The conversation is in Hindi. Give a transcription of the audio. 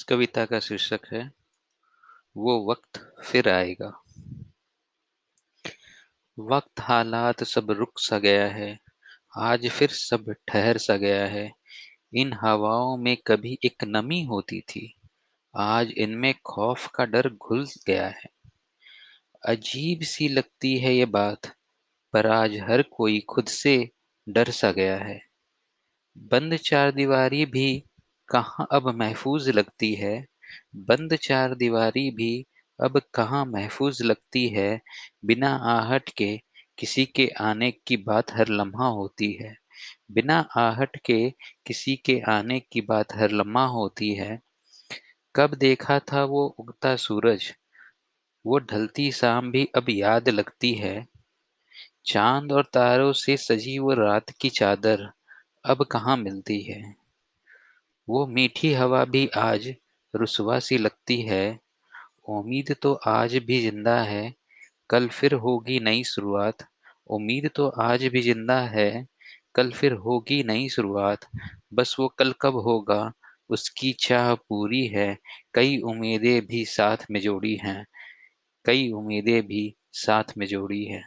कविता का शीर्षक है, वो वक्त फिर आएगा। वक्त हालात सब रुक सा गया है, आज फिर सब ठहर सा गया है। इन हवाओं में कभी एक नमी होती थी, आज इनमें खौफ का डर घुल गया है। अजीब सी लगती है ये बात, पर आज हर कोई खुद से डर सा गया है। बंद चार दीवारी भी कहाँ अब महफूज लगती है? बंद चार दीवारी भी अब कहाँ महफूज लगती है? बिना आहट के किसी के आने की बात हर लम्हा होती है। बिना आहट के किसी के आने की बात हर लम्हा होती है। कब देखा था वो उगता सूरज? वो ढलती शाम भी अब याद लगती है। चाँद और तारों से सजी वो रात की चादर अब कहाँ मिलती है? वो मीठी हवा भी आज रुसवा सी लगती है। उम्मीद तो आज भी ज़िंदा है, कल फिर होगी नई शुरुआत। उम्मीद तो आज भी ज़िंदा है, कल फिर होगी नई शुरुआत। बस वो कल कब होगा, उसकी चाह पूरी है। कई उम्मीदें भी साथ में जोड़ी हैं, कई उम्मीदें भी साथ में जोड़ी है।